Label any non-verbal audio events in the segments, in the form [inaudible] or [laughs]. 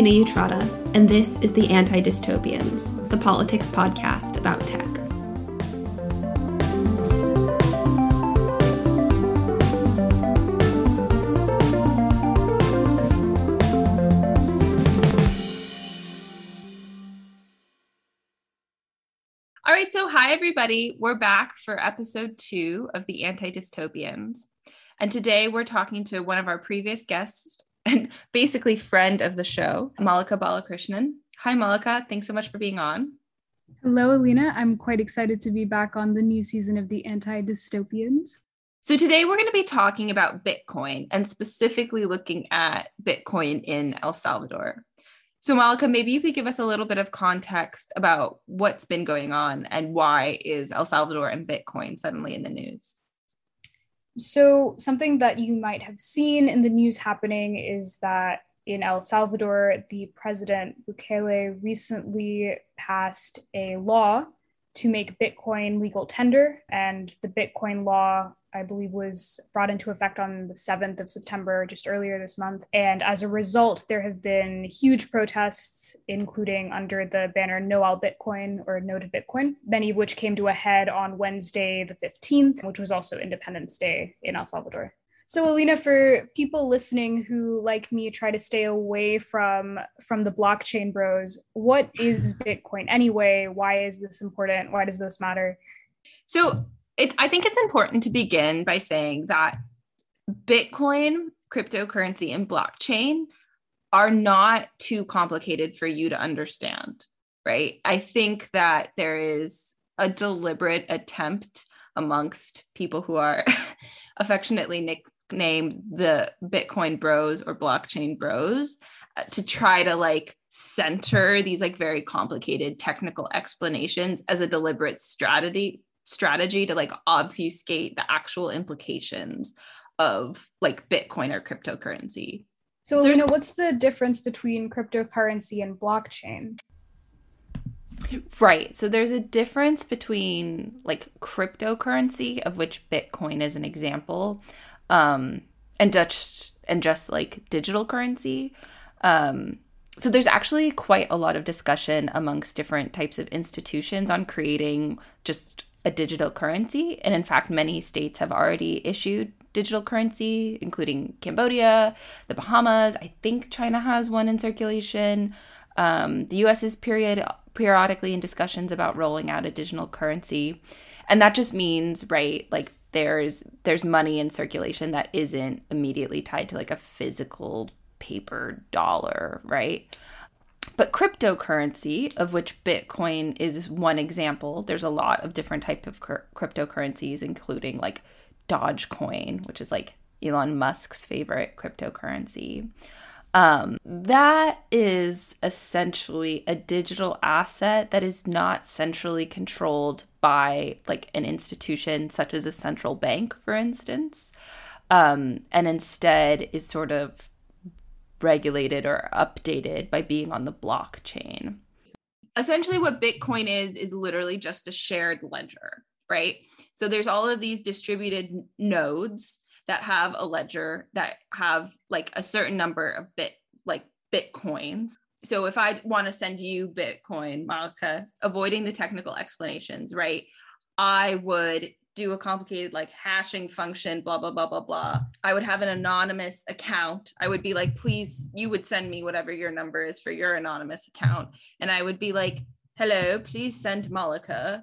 Alina Utrata, and this is the Anti Dystopians, the politics podcast about tech. All right, so hi everybody. We're back for episode two of the Anti Dystopians. And today we're talking to one of our previous guests and basically friend of the show, Mallika Balakrishnan. Hi, Mallika. Thanks so much for being on. Hello, Alina. I'm quite excited to be back on the new season of the Anti Dystopians. So, today we're going to be talking about Bitcoin and specifically looking at Bitcoin in El Salvador. So, Mallika, maybe you could give us a little bit of context about what's been going on and why is El Salvador and Bitcoin suddenly in the news? So, something that you might have seen in the news happening is that in El Salvador, the president Bukele recently passed a law to make Bitcoin legal tender. And the Bitcoin law I believe was brought into effect on the 7th of September, just earlier this month. And as a result, there have been huge protests, including under the banner No al Bitcoin or No to Bitcoin, many of which came to a head on Wednesday, the 15th, which was also Independence Day in El Salvador. So Alina, for people listening who, like me, try to stay away from from the blockchain bros, what is [laughs] Bitcoin anyway? Why is this important? Why does this matter? So I think it's important to begin by saying that Bitcoin, cryptocurrency, and blockchain are not too complicated for you to understand, right? I think that there is a deliberate attempt amongst people who are [laughs] affectionately nicknamed the Bitcoin bros or blockchain bros uh, to try to like center these like very complicated technical explanations as a deliberate strategy strategy to like obfuscate the actual implications of like Bitcoin or cryptocurrency. So, you know, what's the difference between cryptocurrency and blockchain? Right. So there's a difference between like cryptocurrency, of which Bitcoin is an example, um, and just and just like digital currency. Um, so there's actually quite a lot of discussion amongst different types of institutions on creating just a digital currency. And in fact, many states have already issued digital currency, including Cambodia, the Bahamas. I think China has one in circulation. Um, the US is period periodically in discussions about rolling out a digital currency. And that just means, right, like there's there's money in circulation that isn't immediately tied to like a physical paper dollar, right? But cryptocurrency, of which Bitcoin is one example, there's a lot of different type of cr- cryptocurrencies, including like Dogecoin, which is like Elon Musk's favorite cryptocurrency. Um, that is essentially a digital asset that is not centrally controlled by like an institution such as a central bank, for instance, um, and instead is sort of regulated or updated by being on the blockchain. Essentially, what Bitcoin is, is literally just a shared ledger, right? So there's all of these distributed nodes that have a ledger that have like a certain number of bit, like Bitcoins. So if I want to send you Bitcoin, Mallika, avoiding the technical explanations, right? I would do a complicated like hashing function, blah, blah, blah, blah, blah. I would have an anonymous account. I would be like, please, you would send me whatever your number is for your anonymous account. And I would be like, hello, please send Mallika.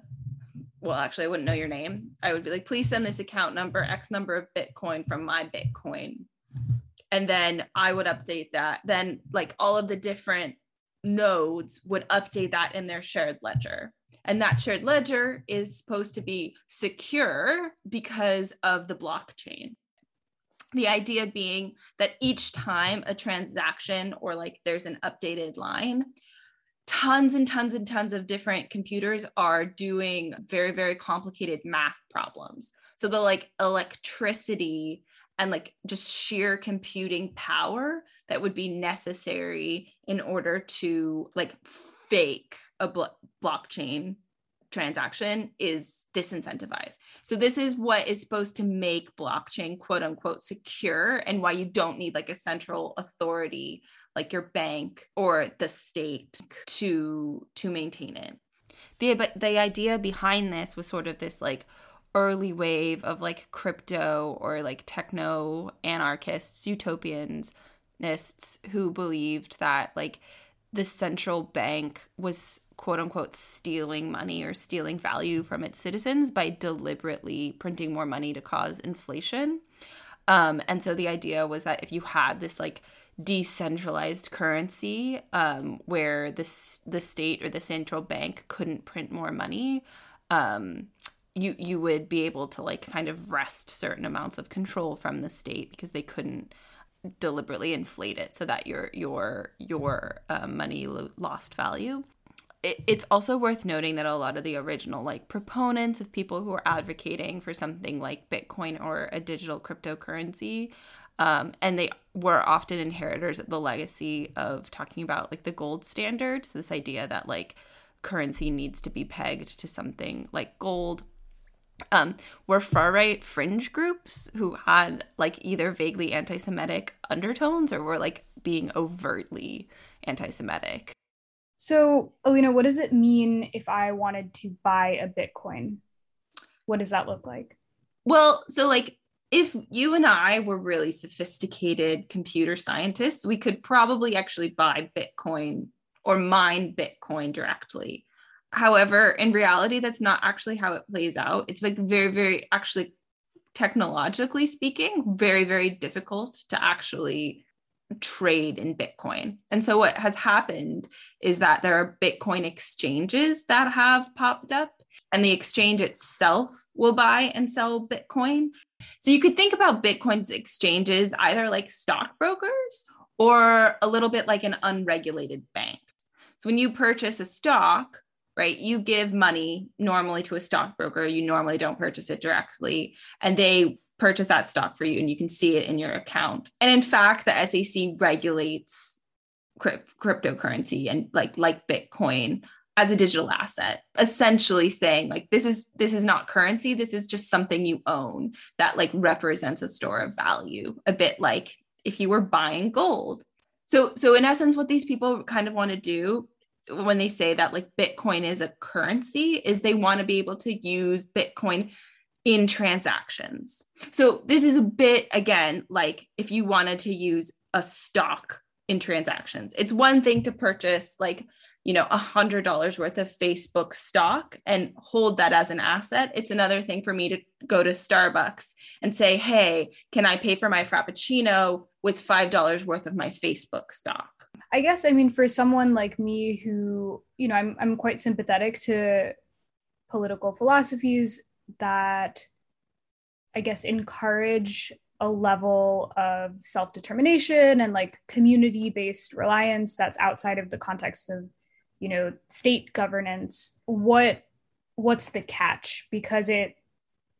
Well, actually, I wouldn't know your name. I would be like, please send this account number, X number of Bitcoin from my Bitcoin. And then I would update that. Then, like, all of the different nodes would update that in their shared ledger. And that shared ledger is supposed to be secure because of the blockchain. The idea being that each time a transaction or like there's an updated line, tons and tons and tons of different computers are doing very, very complicated math problems. So the like electricity and like just sheer computing power that would be necessary in order to like fake a blo- blockchain transaction is disincentivized. So this is what is supposed to make blockchain quote unquote secure and why you don't need like a central authority like your bank or the state to to maintain it. The but the idea behind this was sort of this like early wave of like crypto or like techno anarchists, utopianists who believed that like the central bank was quote unquote stealing money or stealing value from its citizens by deliberately printing more money to cause inflation. Um, and so the idea was that if you had this like decentralized currency um, where the, the state or the central bank couldn't print more money, um, you you would be able to like kind of wrest certain amounts of control from the state because they couldn't deliberately inflate it so that your your your uh, money lo- lost value it, it's also worth noting that a lot of the original like proponents of people who are advocating for something like bitcoin or a digital cryptocurrency um, and they were often inheritors of the legacy of talking about like the gold standard so this idea that like currency needs to be pegged to something like gold um, were far right fringe groups who had like either vaguely anti Semitic undertones or were like being overtly anti Semitic. So, Alina, what does it mean if I wanted to buy a Bitcoin? What does that look like? Well, so like if you and I were really sophisticated computer scientists, we could probably actually buy Bitcoin or mine Bitcoin directly. However, in reality, that's not actually how it plays out. It's like very, very actually technologically speaking, very, very difficult to actually trade in Bitcoin. And so what has happened is that there are Bitcoin exchanges that have popped up and the exchange itself will buy and sell Bitcoin. So you could think about Bitcoin's exchanges either like stockbrokers or a little bit like an unregulated bank. So when you purchase a stock, right? You give money normally to a stockbroker. You normally don't purchase it directly, and they purchase that stock for you, and you can see it in your account. And in fact, the SEC regulates crypt- cryptocurrency and like like Bitcoin as a digital asset essentially saying like this is this is not currency this is just something you own that like represents a store of value a bit like if you were buying gold so so in essence what these people kind of want to do when they say that like Bitcoin is a currency is they want to be able to use Bitcoin in transactions. So this is a bit again like if you wanted to use a stock in transactions. It's one thing to purchase like you know, a hundred dollars worth of Facebook stock and hold that as an asset. It's another thing for me to go to Starbucks and say, Hey, can I pay for my Frappuccino with $5 worth of my Facebook stock? I guess, I mean, for someone like me who, you know, I'm, I'm quite sympathetic to political philosophies that I guess encourage a level of self determination and like community based reliance that's outside of the context of you know state governance. What what's the catch? Because it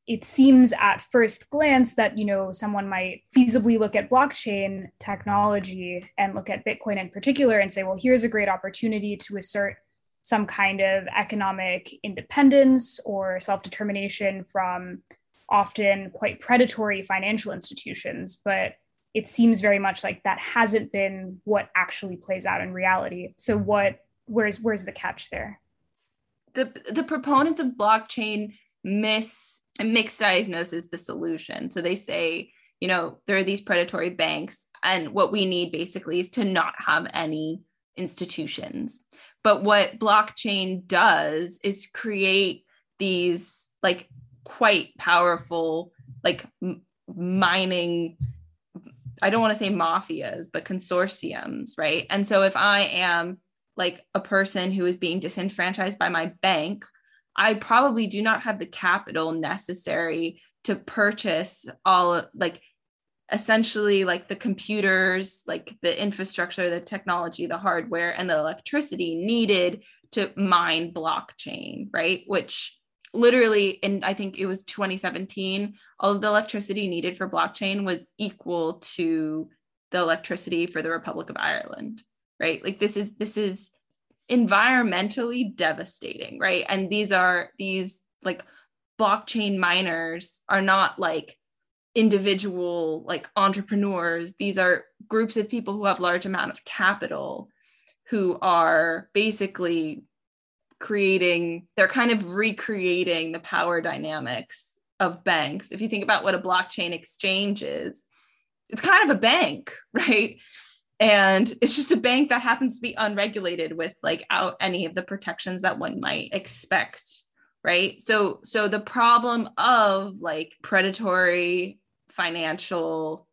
it seems at first glance that you know someone might feasibly look at blockchain technology and look at bitcoin in particular and say well here's a great opportunity to assert some kind of economic independence or self-determination from often quite predatory financial institutions but it seems very much like that hasn't been what actually plays out in reality. So what where's where's the catch there? The the proponents of blockchain miss misdiagnoses the solution. So they say you know there are these predatory banks and what we need basically is to not have any institutions but what blockchain does is create these like quite powerful like m- mining i don't want to say mafias but consortiums right? And so if i am like a person who is being disenfranchised by my bank, I probably do not have the capital necessary to purchase all like essentially like the computers, like the infrastructure, the technology, the hardware, and the electricity needed to mine blockchain, right? Which literally and I think it was 2017, all of the electricity needed for blockchain was equal to the electricity for the Republic of Ireland right like this is this is environmentally devastating right and these are these like blockchain miners are not like individual like entrepreneurs these are groups of people who have large amount of capital who are basically creating they're kind of recreating the power dynamics of banks. If you think about what a blockchain exchange is it's kind of a bank [laughs] right? And it's just a bank that happens to be unregulated with like out any of the protections that one might expect right? So so the problem of like predatory financial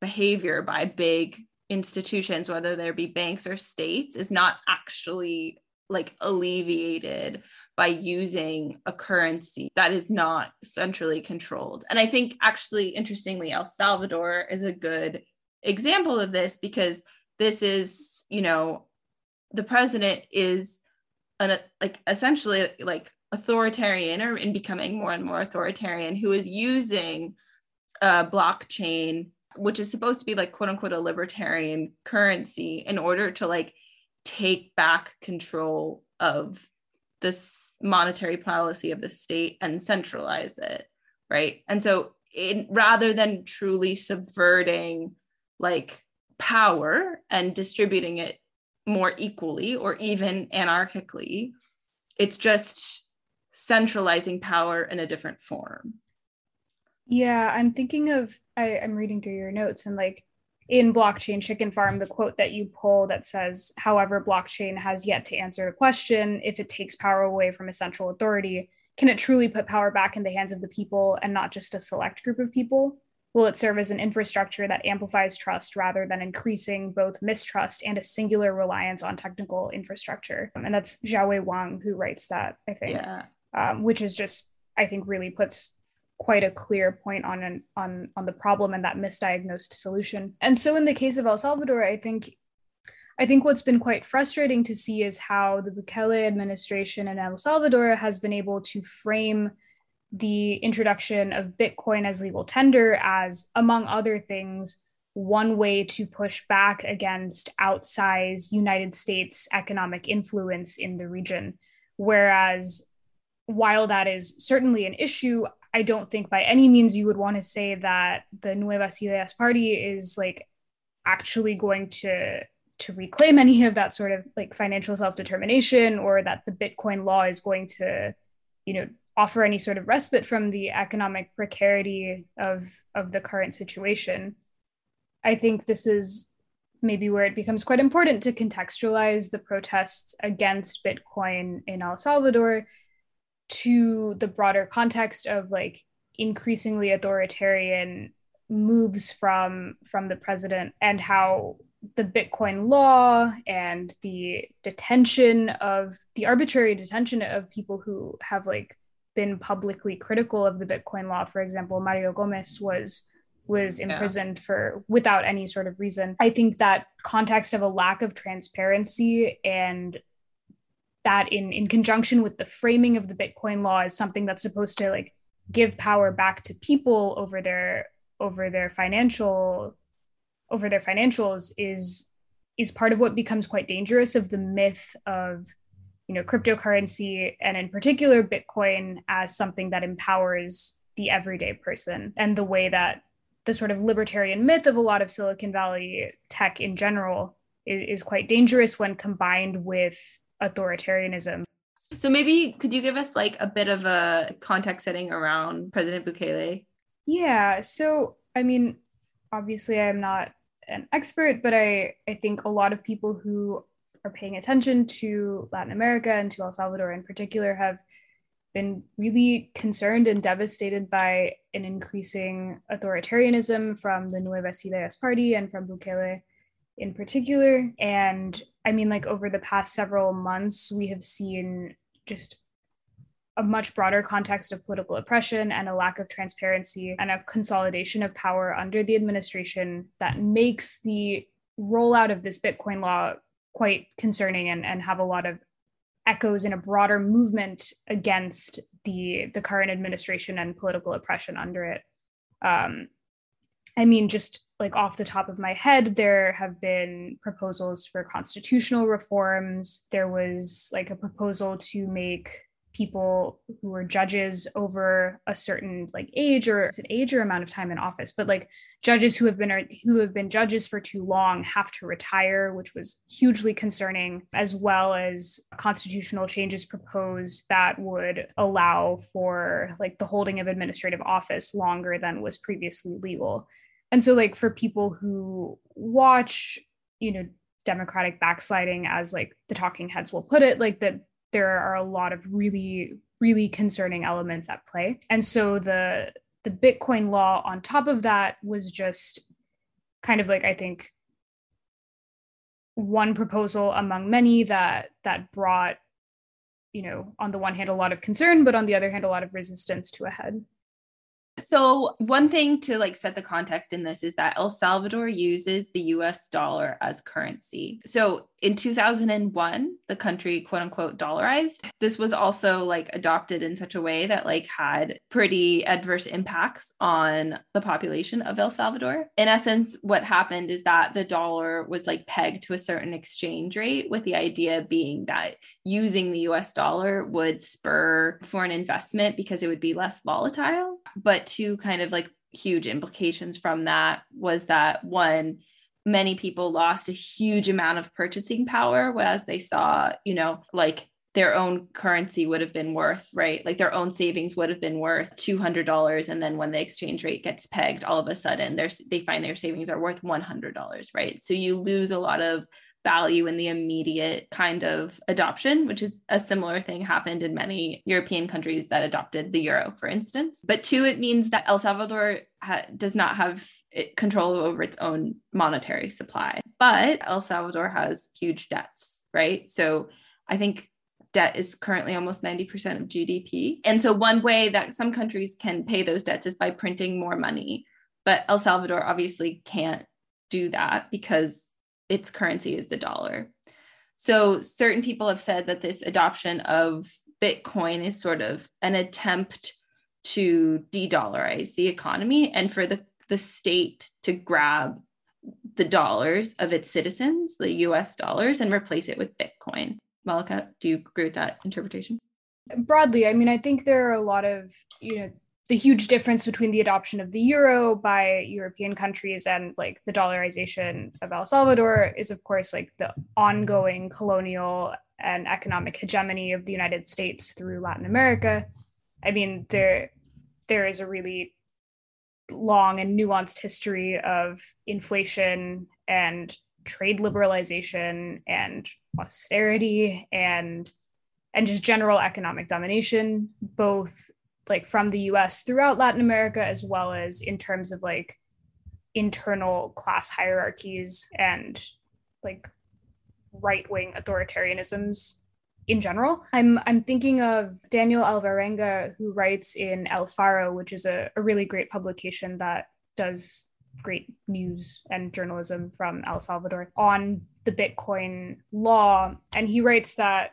behavior by big institutions whether there be banks or states is not actually like alleviated by using a currency that is not centrally controlled. And i think actually interestingly el salvador is a good example of this because this is you know the president is an like essentially like authoritarian or in becoming more and more authoritarian who is using a blockchain which is supposed to be like quote unquote a libertarian currency in order to like take back control of this monetary policy of the state and centralize it right? And so in rather than truly subverting like power and distributing it more equally or even anarchically it's just centralizing power in a different form. Yeah, I'm thinking of I, I'm reading through your notes and like in blockchain chicken farm the quote that you pull that says however blockchain has yet to answer a question if it takes power away from a central authority can it truly put power back in the hands of the people and not just a select group of people? Will it serve as an infrastructure that amplifies trust rather than increasing both mistrust and a singular reliance on technical infrastructure? And that's xiaowei wang who writes that i think. Yeah um, which is just I think really puts quite a clear point on an, on on the problem and that misdiagnosed solution. And so in the case of El Salvador, I think I think what's been quite frustrating to see is how the Bukele administration in El Salvador has been able to frame the introduction of Bitcoin as legal tender as, among other things, one way to push back against outsized United States economic influence in the region. Whereas while that is certainly an issue, I don't think by any means you would want to say that the Nuevas Ideas party is like actually going to to reclaim any of that sort of like financial self-determination or that the Bitcoin law is going to, you know, offer any sort of respite from the economic precarity of of the current situation. I think this is maybe where it becomes quite important to contextualize the protests against Bitcoin in El Salvador to the broader context of like increasingly authoritarian moves from from the president and how the bitcoin law and the detention of the arbitrary detention of people who have like been publicly critical of the bitcoin law for example mario gomez was was imprisoned yeah. for without any sort of reason i think that context of a lack of transparency and that in in conjunction with the framing of the bitcoin law is something that's supposed to like give power back to people over their over their financial over their financials is is part of what becomes quite dangerous of the myth of you know cryptocurrency and in particular bitcoin as something that empowers the everyday person and the way that the sort of libertarian myth of a lot of silicon valley tech in general is, is quite dangerous when combined with authoritarianism. So maybe could you give us like a bit of a context setting around President Bukele? Yeah. So I mean, obviously I'm not an expert, but I, I think a lot of people who are paying attention to Latin America and to El Salvador in particular have been really concerned and devastated by an increasing authoritarianism from the Nuevas Ideas party and from Bukele in particular. And I mean, like over the past several months, we have seen just a much broader context of political oppression and a lack of transparency and a consolidation of power under the administration that makes the rollout of this Bitcoin law quite concerning and, and have a lot of echoes in a broader movement against the the current administration and political oppression under it. Um, I mean, just like off the top of my head, there have been proposals for constitutional reforms. There was like a proposal to make people who are judges over a certain like age or it age or amount of time in office but like judges who have been who have been judges for too long have to retire which was hugely concerning as well as constitutional changes proposed that would allow for like the holding of administrative office longer than was previously legal. And so like for people who watch you know democratic backsliding as like the talking heads will put it like that there are a lot of really really concerning elements at play and so the the bitcoin law on top of that was just kind of like i think one proposal among many that that brought you know on the one hand a lot of concern but on the other hand a lot of resistance to a head so one thing to like set the context in this is that El Salvador uses the US dollar as currency. So in 2001 the country quote unquote dollarized. This was also like adopted in such a way that like had pretty adverse impacts on the population of el salvador. In essence what happened is that the dollar was like pegged to a certain exchange rate with the idea being that using the us dollar would spur foreign investment because it would be less volatile. But two kind of like huge implications from that was that one many people lost a huge amount of purchasing power whereas they saw you know like their own currency would have been worth right like their own savings would have been worth $200 and then when the exchange rate gets pegged all of a sudden they find their savings are worth $100 right so you lose a lot of value in the immediate kind of adoption, which is a similar thing happened in many European countries that adopted the euro, for instance. But two, it means that El Salvador ha- does not have control over its own monetary supply. But El Salvador has huge debts, right? So I think debt is currently almost 90% of GDP. And so one way that some countries can pay those debts is by printing more money. But El Salvador obviously can't do that because its currency is the dollar. So certain people have said that this adoption of Bitcoin is sort of an attempt to de-dollarize the economy and for the, the state to grab the dollars of its citizens, the US dollars, and replace it with Bitcoin. Mallika, do you agree with that interpretation? Broadly, I mean, I think there are a lot of, you know, the huge difference between the adoption of the euro by European countries and like the dollarization of El Salvador is, of course, like the ongoing colonial and economic hegemony of the United States through Latin America. I mean, there there is a really long and nuanced history of inflation and trade liberalization and austerity and and just general economic domination both like from the US throughout Latin America, as well as in terms of like internal class hierarchies and like right wing authoritarianisms in general. I'm I'm thinking of Daniel Alvarenga, who writes in El Faro, which is a, a really great publication that does great news and journalism from El Salvador on the Bitcoin law. And he writes that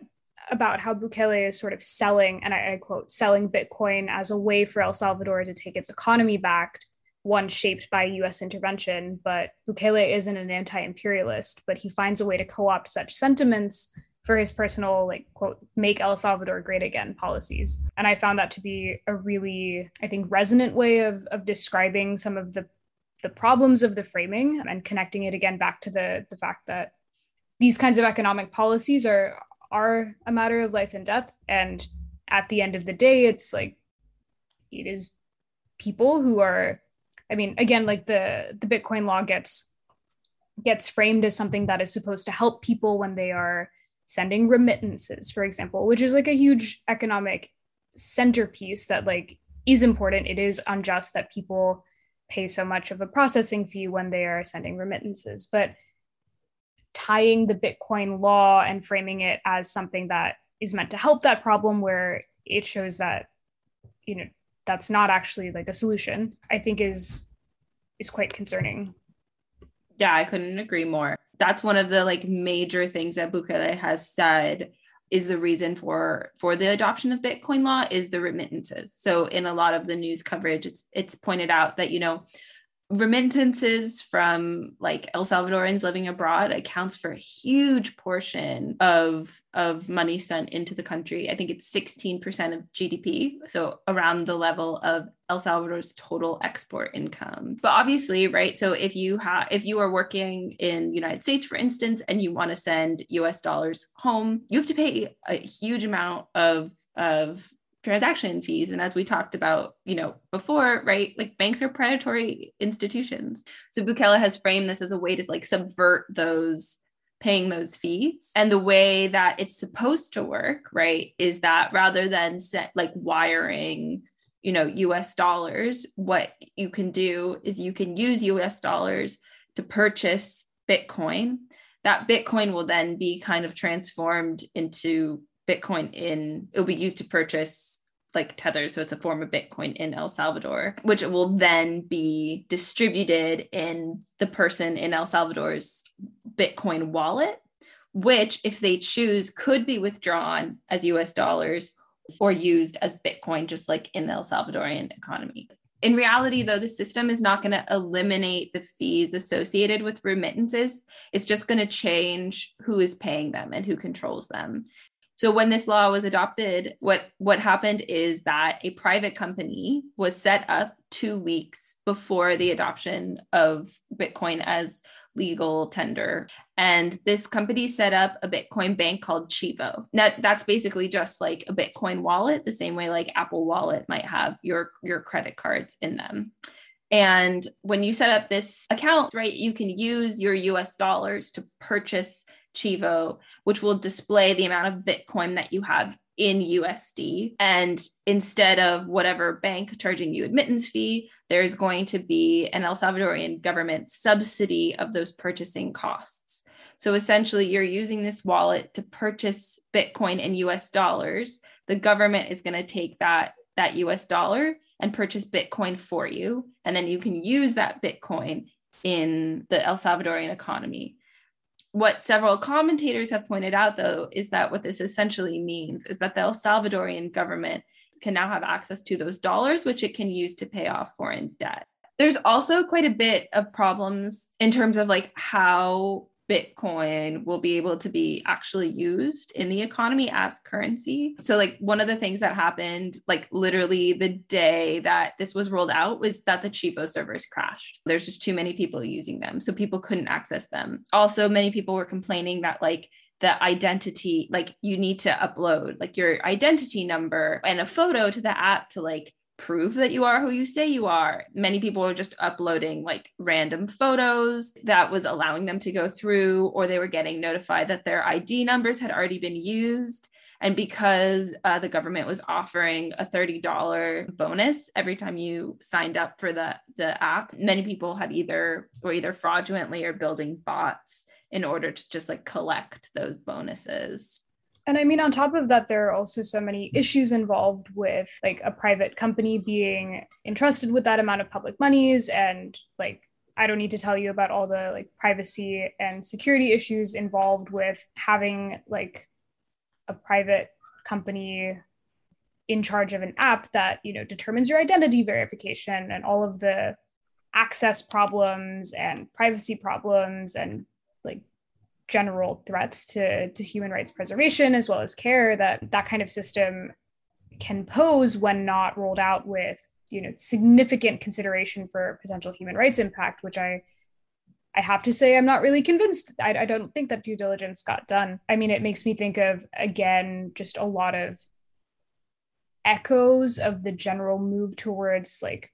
about how Bukele is sort of selling, and I, I, quote, selling Bitcoin as a way for El Salvador to take its economy back, one shaped by US intervention. But Bukele isn't an anti imperialist, but he finds a way to co opt such sentiments for his personal, like, quote, make El Salvador great again policies. And I found that to be a really, I think, resonant way of, of describing some of the, the problems of the framing and connecting it again back to the, the fact that these kinds of economic policies are are a matter of life and death. And at the end of the day, it's like it is people who are, I mean, again, like the the Bitcoin law gets gets framed as something that is supposed to help people when they are sending remittances, for example, which is like a huge economic centerpiece that like is important. It is unjust that people pay so much of a processing fee when they are sending remittances. But tying the Bitcoin law and framing it as something that is meant to help that problem where it shows that you know that's not actually like a solution i think is is quite concerning yeah i couldn't agree more that's one of the like major things that bukele has said is the reason for for the adoption of bitcoin law is the remittances. So in a lot of the news coverage it's it's pointed out that you know remittances from like El Salvadorans living abroad accounts for a huge portion of of money sent into the country. I think it's 16% of GDP, so around the level of El Salvador's total export income. But obviously, right? So if you have if you are working in United States for instance and you want to send US dollars home, you have to pay a huge amount of of transaction fees. And as we talked about you know before right like banks are predatory institutions. So Bukele has framed this as a way to like subvert those paying those fees. And the way that it's supposed to work right is that rather than set like wiring you know us dollars what you can do is you can use us dollars to purchase bitcoin. That bitcoin will then be kind of transformed into Bitcoin in, it'll be used to purchase like Tether. So it's a form of Bitcoin in El Salvador, which will then be distributed in the person in El Salvador's Bitcoin wallet, which, if they choose, could be withdrawn as US dollars or used as Bitcoin, just like in the El Salvadorian economy. In reality, though, the system is not going to eliminate the fees associated with remittances. It's just going to change who is paying them and who controls them. So when this law was adopted, what what happened is that a private company was set up 2 weeks before the adoption of Bitcoin as legal tender. And this company set up a Bitcoin bank called Chivo. Now that's basically just like a Bitcoin wallet, the same way like Apple Wallet might have your your credit cards in them. And when you set up this account, right, you can use your US dollars to purchase Chivo, which will display the amount of Bitcoin that you have in USD. And instead of whatever bank charging you admittance fee, there's going to be an El Salvadorian government subsidy of those purchasing costs. So essentially, you're using this wallet to purchase Bitcoin in US dollars. The government is going to take that, that US dollar and purchase Bitcoin for you. And then you can use that Bitcoin in the El Salvadorian economy what several commentators have pointed out, though, is that what this essentially means is that the El Salvadorian government can now have access to those dollars, which it can use to pay off foreign debt. There's also quite a bit of problems in terms of like how Bitcoin will be able to be actually used in the economy as currency. So, like, one of the things that happened, like, literally the day that this was rolled out, was that the Chivo servers crashed. There's just too many people using them. So, people couldn't access them. Also, many people were complaining that, like, the identity, like, you need to upload like your identity number and a photo to the app to like prove that you are who you say you are. Many people are just uploading like random photos that was allowing them to go through, or they were getting notified that their ID numbers had already been used. And because uh, the government was offering a $30 bonus every time you signed up for the, the app, many people had either were either fraudulently or building bots in order to just like collect those bonuses. And I mean, on top of that, there are also so many issues involved with like a private company being entrusted with that amount of public monies. And like, I don't need to tell you about all the like privacy and security issues involved with having like a private company in charge of an app that, you know, determines your identity verification and all of the access problems and privacy problems and like general threats to, to human rights preservation as well as care that that kind of system can pose when not rolled out with you know significant consideration for potential human rights impact which i i have to say i'm not really convinced. I, I don't think that due diligence got done. I mean it makes me think of again just a lot of echoes of the general move towards like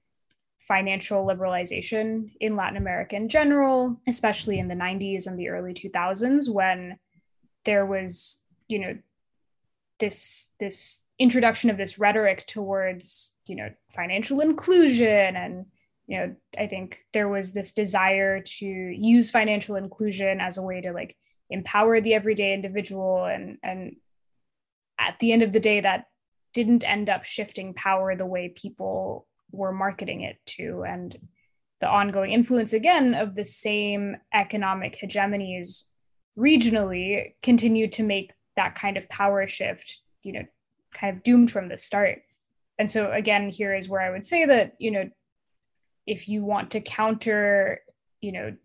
financial liberalization in Latin America in general, especially in the 90s and the early 2000s when there was, you know, this this introduction of this rhetoric towards, you know, financial inclusion and you know, I think there was this desire to use financial inclusion as a way to like empower the everyday individual and and at the end of the day that didn't end up shifting power the way people were marketing it to and the ongoing influence again of the same economic hegemonies regionally continued to make that kind of power shift you know kind of doomed from the start and so again here is where i would say that you know if you want to counter, you know,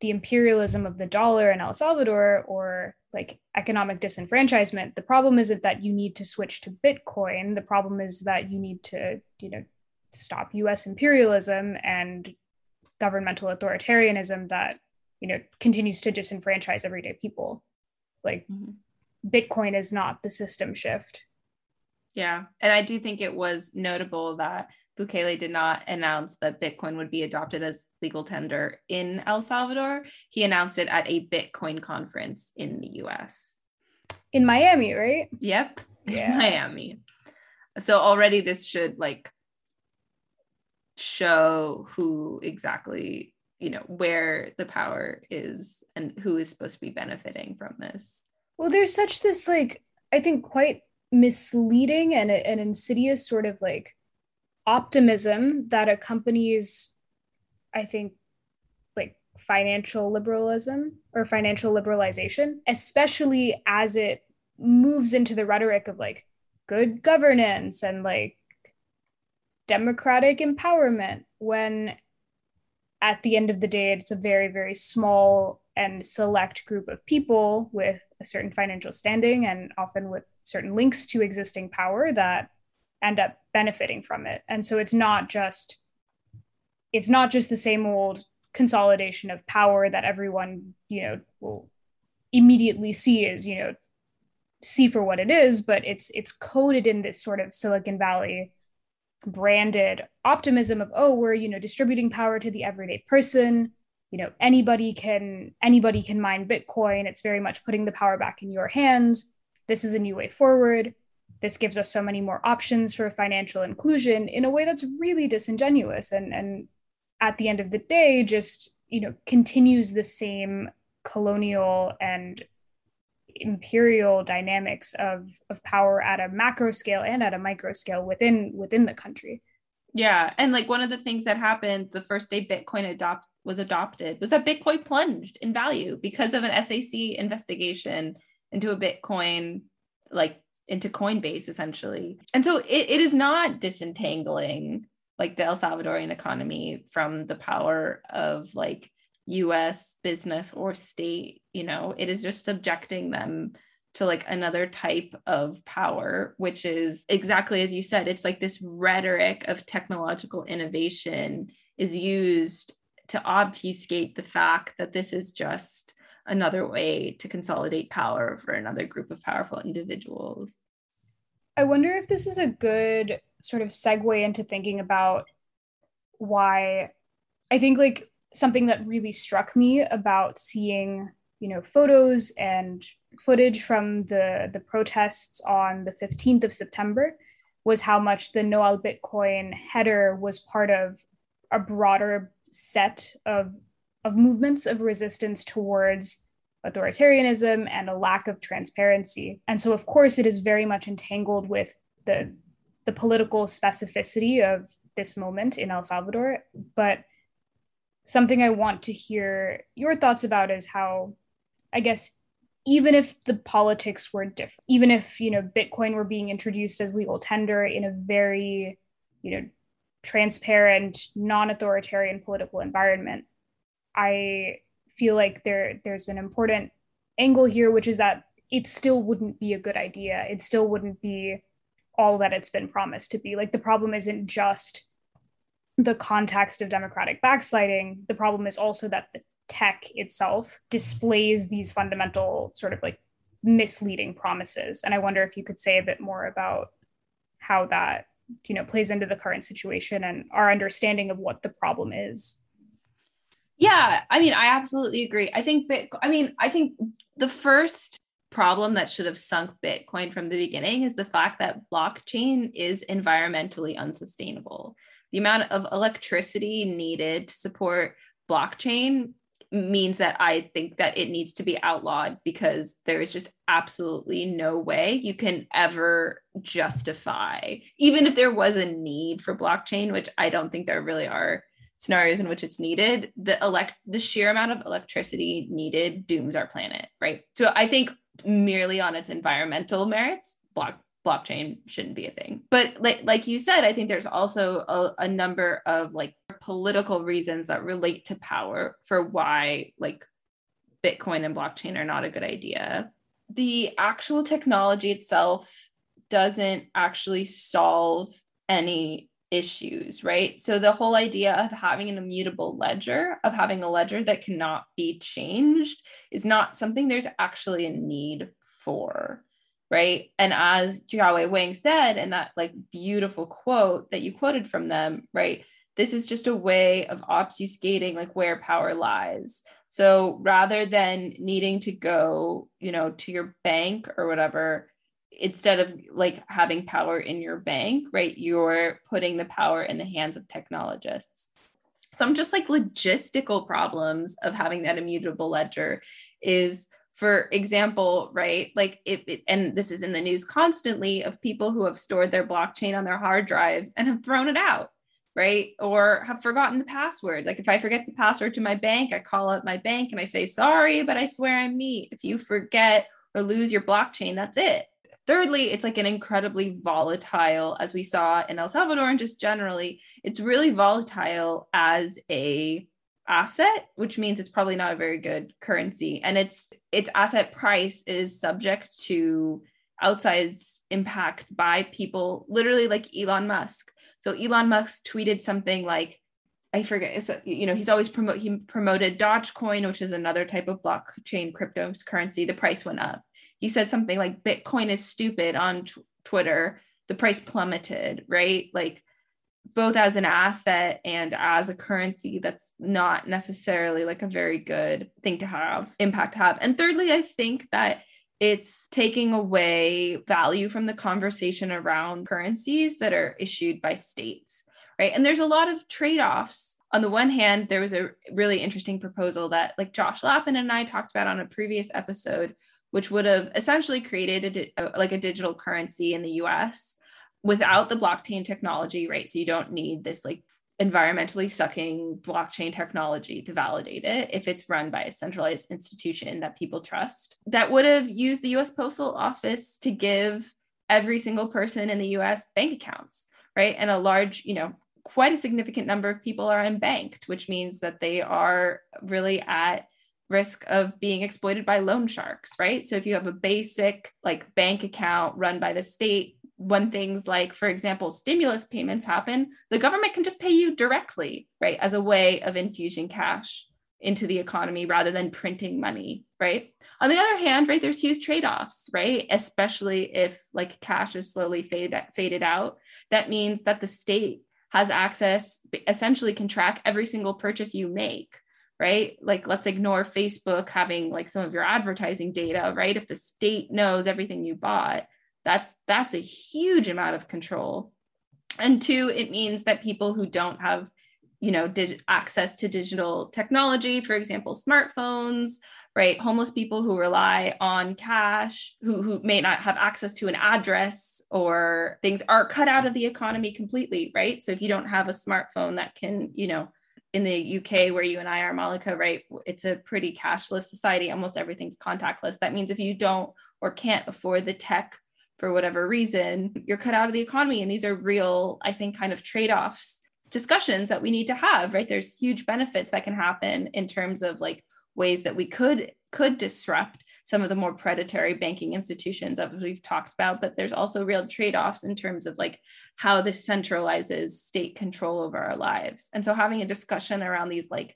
the imperialism of the dollar in El Salvador or like economic disenfranchisement, the problem isn't that you need to switch to Bitcoin. The problem is that you need to, you know, stop US imperialism and governmental authoritarianism that, you know, continues to disenfranchise everyday people. Like mm-hmm. Bitcoin is not the system shift. Yeah. And I do think it was notable that Bukele did not announce that Bitcoin would be adopted as legal tender in El Salvador. He announced it at a Bitcoin conference in the US. In Miami, right? Yep. [laughs] Yeah. Miami. So already this should like show who exactly, you know, where the power is and who is supposed to be benefiting from this. Well, there's such this like I think quite misleading and an insidious sort of like optimism that accompanies, I think, like financial liberalism or financial liberalization, especially as it moves into the rhetoric of like good governance and like democratic empowerment when at the end of the day it's a very very small and select group of people with a certain financial standing and often with certain links to existing power that end up benefiting from it. And so it's not just it's not just the same old consolidation of power that everyone you know will immediately see as you know see for what it is but it's it's coded in this sort of silicon valley branded optimism of oh we're you know distributing power to the everyday person. You know anybody can anybody can mine bitcoin. It's very much putting the power back in your hands. This is a new way forward. This gives us so many more options for financial inclusion in a way that's really disingenuous and and at the end of the day just you know continues the same colonial and imperial dynamics of of power at a macro scale and at a micro scale within within the country yeah and like one of the things that happened the first day bitcoin adopt was adopted was that bitcoin plunged in value because of an SEC investigation into a bitcoin like into Coinbase essentially. And so it, it is not disentangling like the El Salvadorian economy from the power of like US business or state, you know, it is just subjecting them to like another type of power, which is exactly as you said, it's like this rhetoric of technological innovation is used to obfuscate the fact that this is just another way to consolidate power for another group of powerful individuals. I wonder if this is a good sort of segue into thinking about why I think like something that really struck me about seeing, you know, photos and footage from the the protests on the 15th of September was how much the No al Bitcoin header was part of a broader set of of movements of resistance towards authoritarianism and a lack of transparency. And so, of course, it is very much entangled with the, the political specificity of this moment in El Salvador. But something I want to hear your thoughts about is how, I guess, even if the politics were different, even if you know Bitcoin were being introduced as legal tender in a very, you know, transparent, non-authoritarian political environment, I feel like there there's an important angle here, which is that it still wouldn't be a good idea. It still wouldn't be all that it's been promised to be. Like the problem isn't just the context of democratic backsliding. The problem is also that the tech itself displays these fundamental sort of like misleading promises. And I wonder if you could say a bit more about how that you know plays into the current situation and our understanding of what the problem is yeah, I mean, I absolutely agree. I think Bitcoin, I mean, I think the first problem that should have sunk Bitcoin from the beginning is the fact that blockchain is environmentally unsustainable. The amount of electricity needed to support blockchain means that I think that it needs to be outlawed because there is just absolutely no way you can ever justify, even if there was a need for blockchain, which I don't think there really are scenarios in which it's needed, the elect the sheer amount of electricity needed dooms our planet, right? So I think merely on its environmental merits, block blockchain shouldn't be a thing. But like like you said, I think there's also a, a number of like political reasons that relate to power for why like Bitcoin and blockchain are not a good idea. The actual technology itself doesn't actually solve any issues, right? So the whole idea of having an immutable ledger, of having a ledger that cannot be changed, is not something there's actually a need for, right? And as Xiaowei Wang said in that like beautiful quote that you quoted from them, right? This is just a way of obfuscating like where power lies. So rather than needing to go, you know, to your bank or whatever, instead of like having power in your bank, right, you're putting the power in the hands of technologists. Some just like logistical problems of having that immutable ledger is for example, right? Like if it, and this is in the news constantly of people who have stored their blockchain on their hard drives and have thrown it out, right? Or have forgotten the password. Like if I forget the password to my bank, I call up my bank and I say, sorry, but I swear I'm me. If you forget or lose your blockchain, that's it. Thirdly, it's like an incredibly volatile, as we saw in El Salvador and just generally, it's really volatile as a asset, which means it's probably not a very good currency. And its its asset price is subject to outsized impact by people literally like Elon Musk. So Elon Musk tweeted something like, I forget, you know, he's always promote he promoted Dogecoin, which is another type of blockchain cryptocurrency. The price went up he said something like bitcoin is stupid on t- twitter the price plummeted right like both as an asset and as a currency that's not necessarily like a very good thing to have impact to have. And thirdly i think that it's taking away value from the conversation around currencies that are issued by states right? And there's a lot of trade-offs. On the one hand there was a really interesting proposal that like josh lappin and i talked about on a previous episode which would have essentially created a, uh, like a digital currency in the US without the blockchain technology, right? So you don't need this like environmentally sucking blockchain technology to validate it if it's run by a centralized institution that people trust. That would have used the US Postal Office to give every single person in the US bank accounts, right? And a large, you know, quite a significant number of people are unbanked, which means that they are really at risk of being exploited by loan sharks, right? So if you have a basic like bank account run by the state, when things like, for example, stimulus payments happen, the government can just pay you directly, right, as a way of infusing cash into the economy rather than printing money, right? On the other hand, right, there's huge trade-offs, right? Especially if like cash is slowly faded faded out. That means that the state has access, essentially can track every single purchase you make right? Like let's ignore Facebook having like some of your advertising data, right? If the state knows everything you bought, that's that's a huge amount of control. And two, it means that people who don't have you know did access to digital technology for example smartphones right homeless people who rely on cash who, who may not have access to an address or things are cut out of the economy completely right so if you don't have a smartphone that can you know in the UK where you and I are, Mallika, right? It's a pretty cashless society. Almost everything's contactless. That means if you don't or can't afford the tech for whatever reason, you're cut out of the economy. And these are real, I think, kind of trade offs discussions that we need to have, right? There's huge benefits that can happen in terms of like ways that we could could disrupt some of the more predatory banking institutions as we've talked about but there's also real trade-offs in terms of like how this centralizes state control over our lives and so having a discussion around these like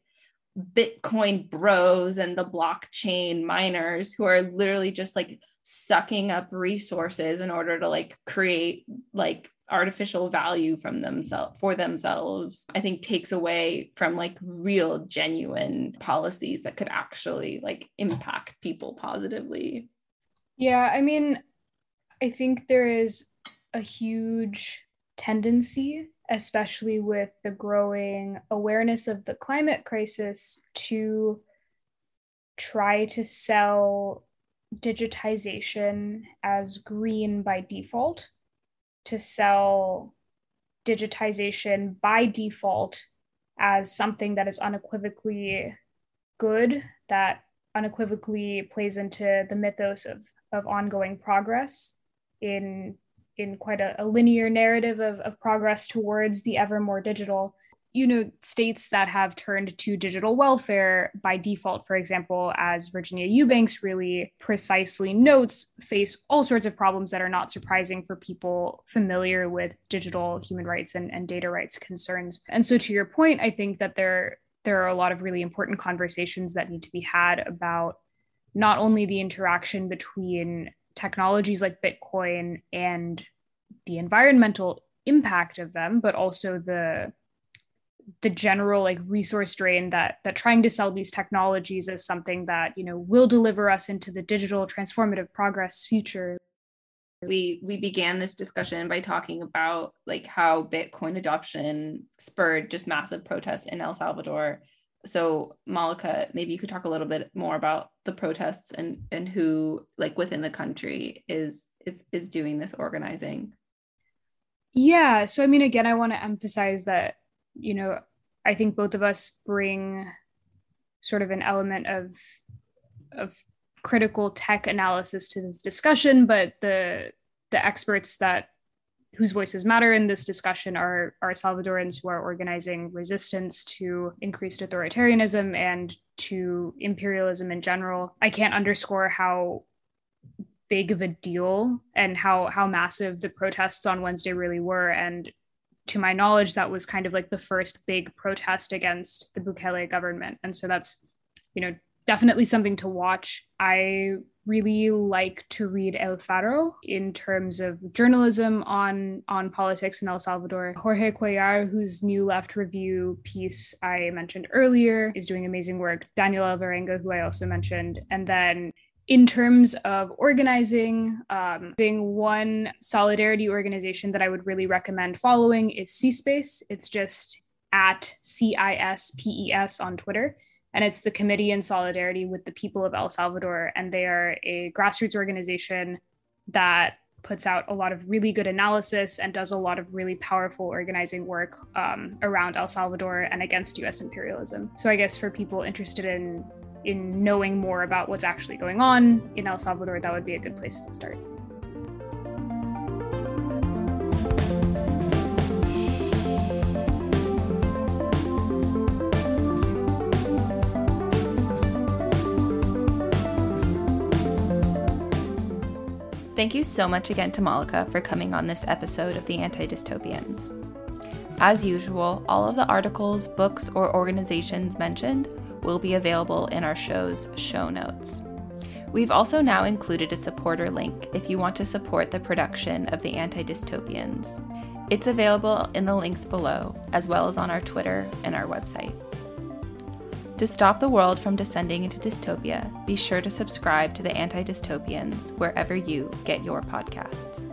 bitcoin bros and the blockchain miners who are literally just like sucking up resources in order to like create like artificial value from themselves for themselves i think takes away from like real genuine policies that could actually like impact people positively. Yeah i mean i think there is a huge tendency especially with the growing awareness of the climate crisis to try to sell digitization as green by default to sell digitization by default as something that is unequivocally good, that unequivocally plays into the mythos of, of ongoing progress in in quite a, a linear narrative of, of progress towards the ever more digital. You know, states that have turned to digital welfare by default, for example, as Virginia Eubanks really precisely notes, face all sorts of problems that are not surprising for people familiar with digital human rights and, and data rights concerns. And so, to your point, I think that there there are a lot of really important conversations that need to be had about not only the interaction between technologies like Bitcoin and the environmental impact of them, but also the the general like resource drain that that trying to sell these technologies as something that you know will deliver us into the digital transformative progress future. We we began this discussion by talking about like how bitcoin adoption spurred just massive protests in el salvador. So Mallika maybe you could talk a little bit more about the protests and and who like within the country is is is doing this organizing. Yeah so i mean again i want to emphasize that you know, I think both of us bring sort of an element of of critical tech analysis to this discussion, but the the experts that whose voices matter in this discussion are are Salvadorans who are organizing resistance to increased authoritarianism and to imperialism in general. I can't underscore how big of a deal and how how massive the protests on Wednesday really were and to my knowledge, that was kind of like the first big protest against the Bukele government. And so that's, you know, definitely something to watch. I really like to read El Faro in terms of journalism on on politics in El Salvador. Jorge Cuellar, whose New Left Review piece I mentioned earlier, is doing amazing work. Daniel Alvarenga, who I also mentioned, and then in terms of organizing, um, one solidarity organization that I would really recommend following is CISPES. It's just at C I S P E S on Twitter. And it's the Committee in Solidarity with the People of El Salvador. And they are a grassroots organization that puts out a lot of really good analysis and does a lot of really powerful organizing work um, around El Salvador and against US imperialism. So I guess for people interested in in knowing more about what's actually going on in El Salvador, that would be a good place to start. Thank you so much again to Mallika for coming on this episode of The Anti Dystopians. As usual, all of the articles, books, or organizations mentioned will be available in our show's show notes. We've also now included a supporter link if you want to support the production of the Anti Dystopians. It's available in the links below, as well as on our Twitter and our website. To stop the world from descending into dystopia, be sure to subscribe to the Anti Dystopians wherever you get your podcasts.